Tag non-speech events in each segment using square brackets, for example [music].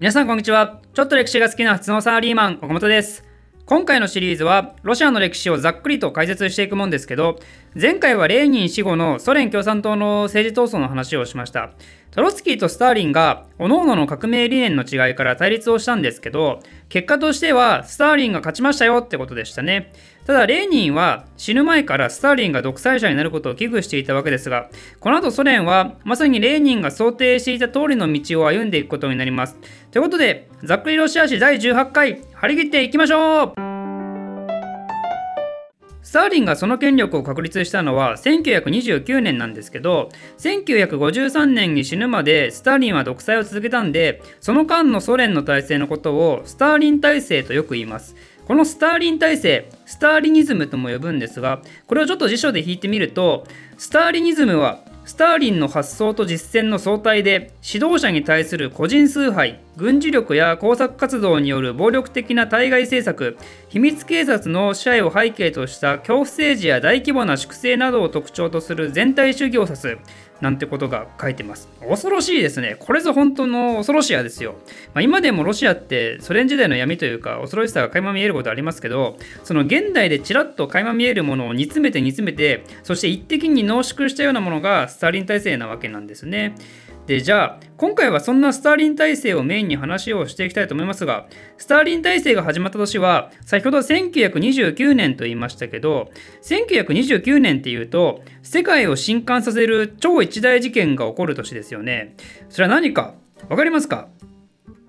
皆さんこんにちは。ちょっと歴史が好きな普通のサラリーマン、岡本です。今回のシリーズは、ロシアの歴史をざっくりと解説していくもんですけど、前回はレーニン死後のソ連共産党の政治闘争の話をしました。トロツキーとスターリンが各々の革命理念の違いから対立をしたんですけど、結果としてはスターリンが勝ちましたよってことでしたね。ただ、レーニンは死ぬ前からスターリンが独裁者になることを危惧していたわけですが、この後ソ連はまさにレーニンが想定していた通りの道を歩んでいくことになります。ということで、ざっくりロシア史第18回、張り切っていきましょうスターリンがその権力を確立したのは1929年なんですけど1953年に死ぬまでスターリンは独裁を続けたんでその間のソ連の体制のことをスターリン体制とよく言いますこのスターリン体制、スターリニズムとも呼ぶんですが、これをちょっと辞書で引いてみると、スターリニズムはスターリンの発想と実践の相対で指導者に対する個人崇拝軍事力や工作活動による暴力的な対外政策秘密警察の支配を背景とした恐怖政治や大規模な粛清などを特徴とする全体主義を指す。なんてことが書いてます。恐ろしいですね。これぞ本当の恐ろしやですよ、まあ、今でもロシアってソ連時代の闇というか恐ろしさが垣間見えることありますけどその現代でちらっと垣間見えるものを煮詰めて煮詰めてそして一滴に濃縮したようなものがスターリン体制なわけなんですね。でじゃあ今回はそんなスターリン体制をメインに話をしていきたいと思いますがスターリン体制が始まった年は先ほど1929年と言いましたけど1929年っていうと世界を震撼させる超一大事件が起こる年ですよねそれは何か分かりますか？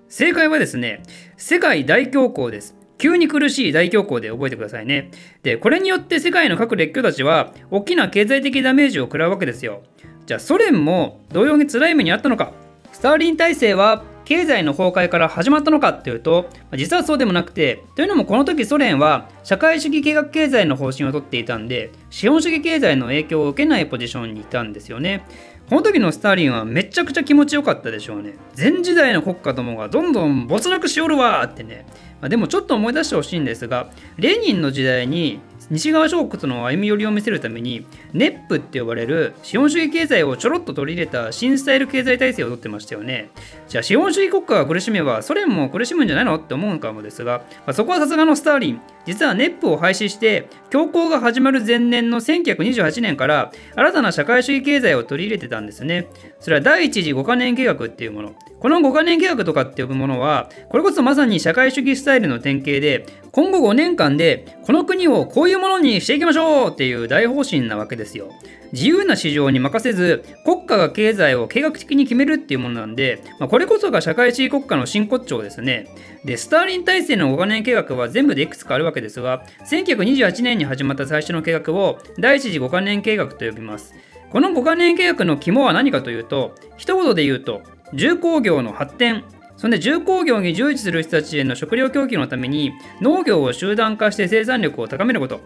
正解はですね世界大恐慌です急に苦しい大恐慌で覚えてくださいね。で、これによって世界の各列強たちは大きな経済的ダメージを食らうわけですよ。じゃあソ連も同様に辛い目にあったのか？スターリン体制は経済の崩壊から始まったのかっていうと実はそうでもなくてというのもこの時ソ連は社会主義計画経済の方針をとっていたんで資本主義経済の影響を受けないポジションにいたんですよね。この時のスターリンはめちゃくちゃ気持ちよかったでしょうね。前時代の国家どもがどんどん没落しおるわってね。までもちょっと思い出してほしいんですがレーニンの時代に西側諸国との歩み寄りを見せるためにネップって呼ばれる資本主義経済をちょろっと取り入れた新スタイル経済体制をとってましたよね。じゃあ資本主義国家が苦しめばソ連も苦しむんじゃないのって思うかもですが、まあ、そこはさすがのスターリン。実はネップを廃止して恐慌が始まる前年の1928年から新たな社会主義経済を取り入れてたんですねそれは第一次5カ年計画っていうものこの5カ年計画とかって呼ぶものはこれこそまさに社会主義スタイルの典型で今後5年間でこの国をこういうものにしていきましょうっていう大方針なわけですよ。自由な市場に任せず国家が経済を計画的に決めるっていうものなんで、まあ、これこそが社会主義国家の真骨頂ですね。で、スターリン体制の5カ年計画は全部でいくつかあるわけけですが、1928年に始まった最初の計画を第一次5カ年計画と呼びます。この5カ年計画の肝は何かというと、一言で言うと、重工業の発展、そんで重工業に従事する人たちへの食料供給のために農業を集団化して生産力を高めること。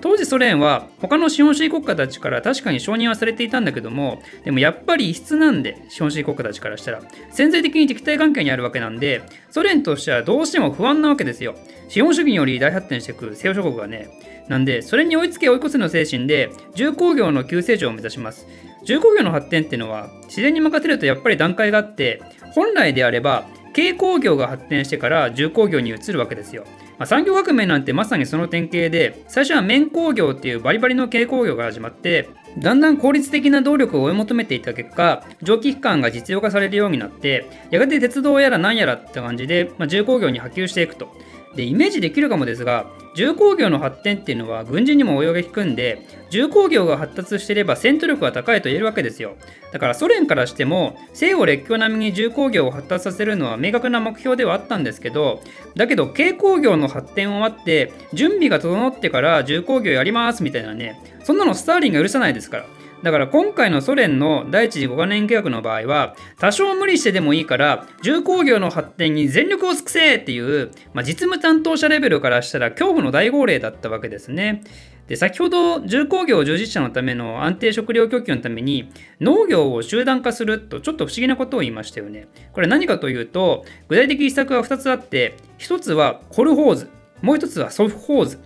当時ソ連は他の資本主義国家たちから確かに承認はされていたんだけども、でもやっぱり異質なんで、資本主義国家たちからしたら、潜在的に敵対関係にあるわけなんで、ソ連としてはどうしても不安なわけですよ。資本主義により大発展していく西洋諸国がね。なんで、それに追いつけ追い越せの精神で、重工業の急成長を目指します。重工業の発展っていうのは、自然に任せるとやっぱり段階があって、本来であれば軽工業が発展してから重工業に移るわけですよ。まあ、産業革命なんてまさにその典型で最初は綿工業っていうバリバリの軽工業が始まってだんだん効率的な動力を追い求めていた結果蒸気機関が実用化されるようになってやがて鉄道やら何やらって感じで、まあ、重工業に波及していくと。でイメージできるかもですが重工業の発展っていうのは軍事にも応用が利くんで重工業が発達していれば戦闘力が高いと言えるわけですよ。だからソ連からしても西欧列強並みに重工業を発達させるのは明確な目標ではあったんですけどだけど軽工業の発展を待って準備が整ってから重工業やりますみたいなねそんなのスターリンが許さないですから。だから今回のソ連の第一次5カ年計画の場合は多少無理してでもいいから重工業の発展に全力を尽くせっていう、まあ、実務担当者レベルからしたら恐怖の大号令だったわけですね。で先ほど重工業従事者のための安定食料供給のために農業を集団化するとちょっと不思議なことを言いましたよね。これ何かというと具体的施策は2つあって1つはコルホーズもう1つはソフホーズ。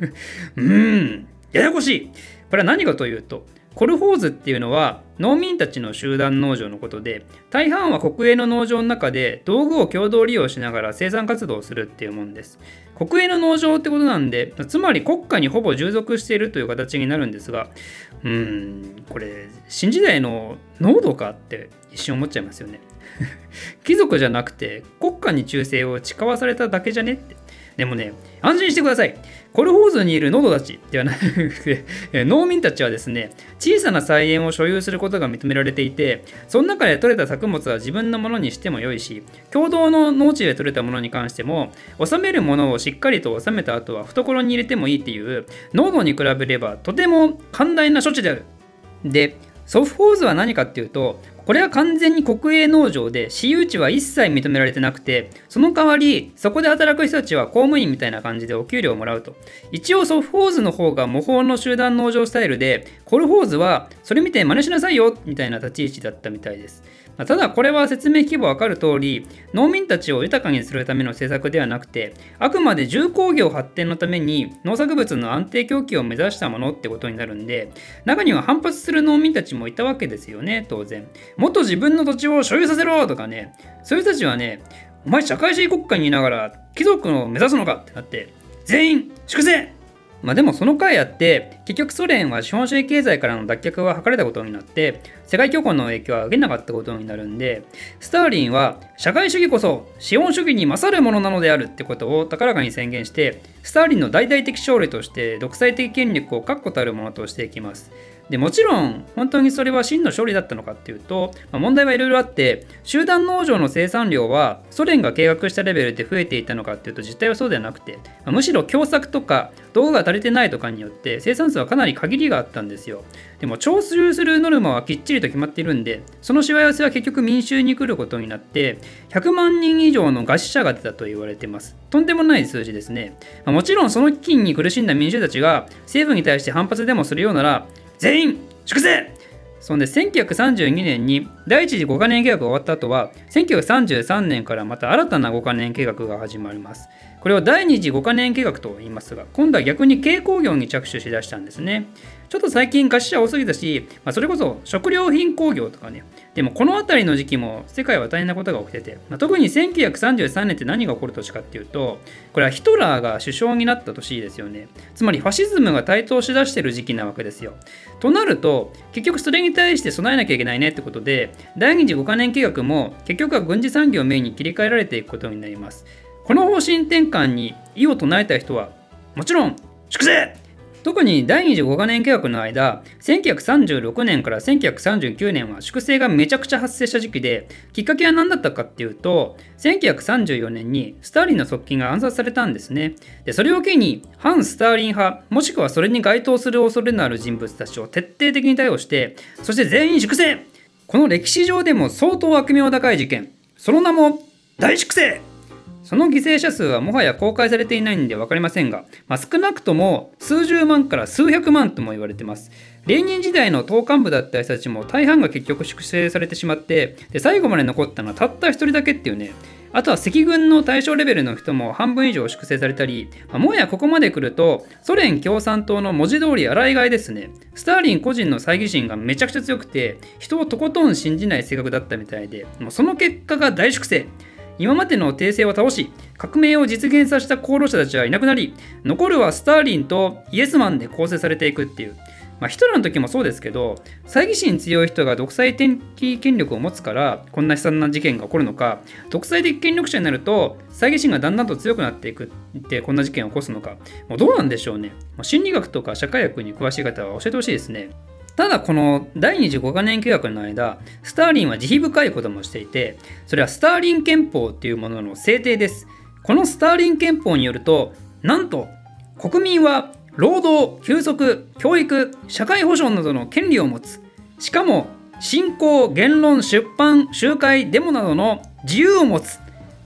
[laughs] うーんややこしい。これは何かというとコルホーズっていうのは農民たちの集団農場のことで大半は国営の農場の中で道具を共同利用しながら生産活動をするっていうもんです。国営の農場ってことなんでつまり国家にほぼ従属しているという形になるんですがうーんこれ新時代の濃度かって一瞬思っちゃいますよね。[laughs] 貴族じゃなくて国家に忠誠を誓わされただけじゃねって。でもね、安心してください。コルホーズにいるノドたちではなくて、農民たちはですね、小さな菜園を所有することが認められていて、その中で採れた作物は自分のものにしても良いし、共同の農地で採れたものに関しても、収めるものをしっかりと収めた後は懐に入れてもいいっていう、濃度に比べればとても寛大な処置である。で、ソフホーズは何かっていうと、これは完全に国営農場で私有地は一切認められてなくてその代わりそこで働く人たちは公務員みたいな感じでお給料をもらうと。一応ソフホーズの方が模倣の集団農場スタイルでコルホーズはそれ見て真似しなさいよみたいな立ち位置だったみたいです。ただこれは説明規模わかる通り農民たちを豊かにするための政策ではなくてあくまで重工業発展のために農作物の安定供給を目指したものってことになるんで中には反発する農民たちもいたわけですよね当然。もっと自分の土地を所有させろとかねそういう人たちはねお前社会主義国家にいながら貴族を目指すのかってなって全員粛清まあ、でもその回あって結局ソ連は資本主義経済からの脱却は図れたことになって世界恐慌の影響は受けなかったことになるんでスターリンは社会主義こそ資本主義に勝るものなのであるってことを高らかに宣言してスターリンの大々的勝利として独裁的権力を確固たるものとしていきます。でもちろん本当にそれは真の勝利だったのかっていうと、まあ、問題はいろいろあって集団農場の生産量はソ連が計画したレベルで増えていたのかっていうと実態はそうではなくて、まあ、むしろ狭作とか道具が足りてないとかによって生産数はかなり限りがあったんですよ。でも徴収するノルマはきっちりと決まっているんでそのしわ寄せは結局民衆に来ることになって100万人以上の餓死者が出たと言われてます。とんでもない数字ですね、まあ、もちろんその飢饉に苦しんだ民衆たちが政府に対して反発でもするようなら全員粛清。そんで1932年に第一次5カ年計画が終わった後は1933年からまた新たな5カ年計画が始まります。これを第二次5カ年計画と言いますが今度は逆に軽工業に着手しだしたんですね。ちょっと最近餓死者多すぎたし、まあ、それこそ食料品工業とかねでもこの辺りの時期も世界は大変なことが起きてて、まあ、特に1933年って何が起こる年かっていうとこれはヒトラーが首相になった年ですよね。つまりファシズムが台頭しだしてる時期なわけですよ。となると結局それに対して備えなきゃいけないねってことで第二次5カ年計画も結局は軍事産業をメインに切り替えられていくことになります。この方針転換に異を唱えた人はもちろん粛清特に第2次5カ年計画の間、1936年から1939年は粛清がめちゃくちゃ発生した時期で、きっかけは何だったかっていうと、1934年にスターリンの側近が暗殺されたんですね。で、それを機に、反スターリン派、もしくはそれに該当する恐れのある人物たちを徹底的に対応して、そして全員粛清。この歴史上でも相当悪名高い事件、その名も大粛清。その犠牲者数はもはや公開されていないんで分かりませんが、まあ、少なくとも数十万から数百万とも言われてます。レーニン時代の党幹部だった人たちも大半が結局粛清されてしまってで最後まで残ったのはたった一人だけっていうね。あとは赤軍の対象レベルの人も半分以上粛清されたり、まあ、もやここまで来るとソ連共産党の文字通り洗い替えですね。スターリン個人の猜疑心がめちゃくちゃ強くて人をとことん信じない性格だったみたいでもうその結果が大粛清。今までの帝政を倒し革命を実現させた功労者たちはいなくなり残るはスターリンとイエスマンで構成されていくっていう。まあ、ヒトラーの時もそうですけど猜疑心強い人が独裁的権力を持つからこんな悲惨な事件が起こるのか独裁的権力者になると猜疑心がだんだんと強くなっていくってこんな事件を起こすのか。もうどうなんでしょうね。心理学とか社会学に詳しい方は教えてほしいですね。ただこの第25カ年計画の間スターリンは慈悲深いこともしていてそれはスターリン憲法っていうものの制定です。このスターリン憲法によるとなんと国民は労働休息教育社会保障などの権利を持つ。しかも信仰言論出版集会デモなどの自由を持つ。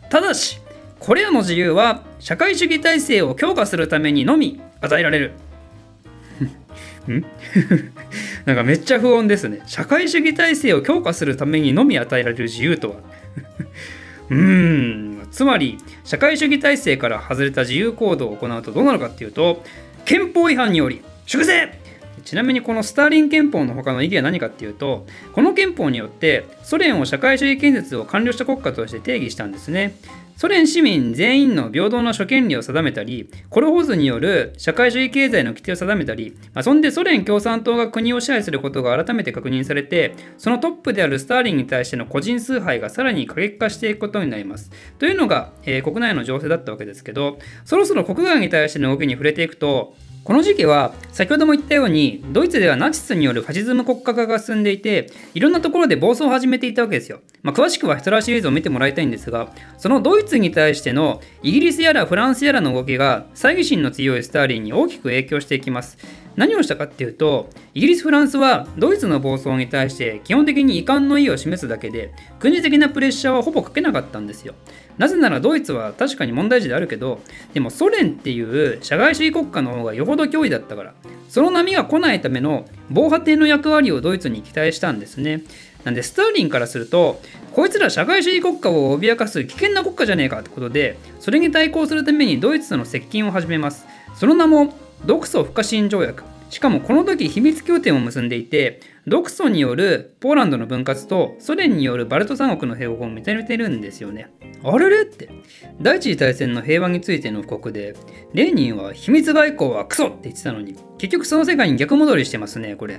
ただしこれらの自由は社会主義体制を強化するためにのみ与えられる。[laughs] [laughs] なんかめっちゃ不穏ですね。社会主義体制を強化するためにのみ与えられる自由とは。[laughs] うーん、つまり、社会主義体制から外れた自由行動を行うとどうなるかっていうと、憲法違反により、粛清ちなみにこのスターリン憲法の他の意義は何かっていうとこの憲法によってソ連を社会主義建設を完了した国家として定義したんですねソ連市民全員の平等な諸権利を定めたり、コルホーズによる社会主義経済の規定を定めたり、まあ、そんでソ連共産党が国を支配することが改めて確認されて、そのトップであるスターリンに対しての個人崇拝がさらに過激化していくことになります。というのが、えー、国内の情勢だったわけですけど、そろそろ国外に対しての動きに触れていくと、この時期は先ほども言ったようにドイツではナチスによるファシズム国家化が進んでいていろんなところで暴走を始めていたわけですよ。まあ、詳しくはヒトラーシリーズを見てもらいたいんですがそのドイツに対してのイギリスやらフランスやらの動きが猜疑心の強いスターリンに大きく影響していきます。何をしたかっていうとイギリス・フランスはドイツの暴走に対して基本的に遺憾の意を示すだけで軍事的なプレッシャーはほぼかけなかったんですよ。なぜならドイツは確かに問題児であるけど、でもソ連っていう社会主義国家の方がよほど脅威だったから、その波が来ないための防波堤の役割をドイツに期待したんですね。なんでスターリンからすると、こいつら社会主義国家を脅かす危険な国家じゃねえかってことで、それに対抗するためにドイツとの接近を始めます。その名も、独ソ不可侵条約。しかもこの時秘密協定を結んでいて、独ソによるポーランドの分割とソ連によるバルト三国の併合を認めてるんですよね。あれれ？って。第一次大戦の平和についての布告で、レーニンは秘密外交はクソって言ってたのに、結局その世界に逆戻りしてますね、これ。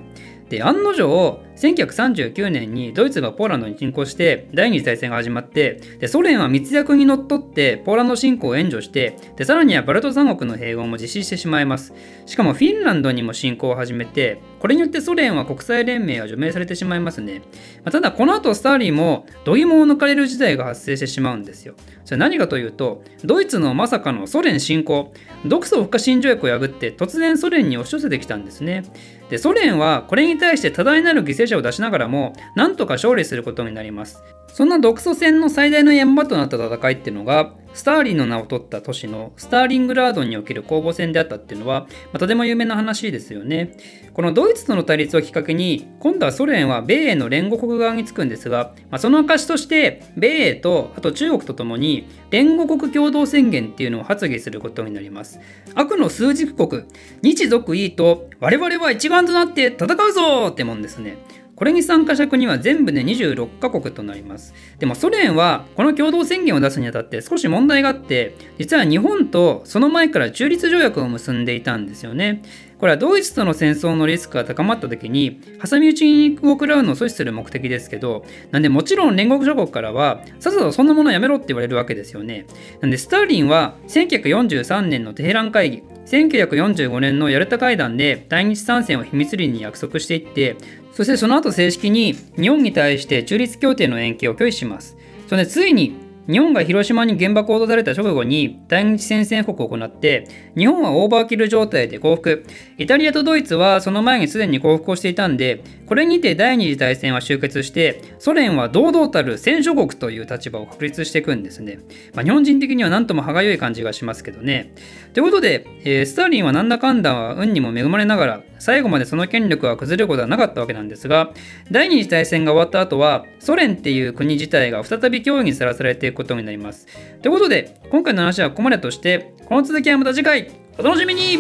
で、案の定、1939年にドイツがポーランドに侵攻して、第二次大戦が始まって、でソ連は密約にのっとってポーランド侵攻を援助して、でさらにはバルト三国の併合も実施してしまいます。しかもフィンランドにも侵攻を始めて、これによってソ連は国際連盟は除名されてしまいますね。ま、ただ、この後スターリンも度肝を抜かれる事態が発生してしまうんですよ。それ何かというと、ドイツのまさかのソ連侵攻、独ソ不可侵条約を破って突然ソ連に押し寄せてきたんですね。で、ソ連はこれに対して多大なる犠牲者を出しながらも、なんとか勝利することになります。そんな独ソ戦の最大の山場となった戦いっていうのが、スターリンの名を取った都市のスターリングラードにおける攻防戦であったっていうのは、まあ、とても有名な話ですよね。このドイツとの対立をきっかけに、今度はソ連は米英の連合国側につくんですが、まあ、その証として、米英と、あと中国とともに、連合国共同宣言っていうのを発議することになります。悪の数軸国、日属いいと、我々は一丸となって戦うぞってもんですね。これに参加した国は全部で26カ国となります。でもソ連はこの共同宣言を出すにあたって少し問題があって、実は日本とその前から中立条約を結んでいたんですよね。これはドイツとの戦争のリスクが高まった時に挟み撃ちにを食らうのを阻止する目的ですけどなんでもちろん連合諸国からはさっさとそんなものやめろって言われるわけですよね。なんでスターリンは1943年のテヘラン会議1945年のヤルタ会談で対日参戦を秘密裏に約束していってそしてその後正式に日本に対して中立協定の延期を拒否します。それでついに日本が広島に原爆を落とされた直後に対日宣戦布告を行って、日本はオーバーキル状態で降伏。イタリアとドイツはその前にすでに降伏をしていたんで、これにて第二次大戦は終結して、ソ連は堂々たる戦諸国という立場を確立していくんですね。まあ、日本人的には何とも歯がゆい感じがしますけどね。ということで、えー、スターリンはなんだかんだは運にも恵まれながら、最後までその権力は崩れることはなかったわけなんですが、第二次大戦が終わった後は、ソ連っていう国自体が再び脅威にさらされてことになります。ということで、今回の話はここまでとして、この続きはまた次回、お楽しみに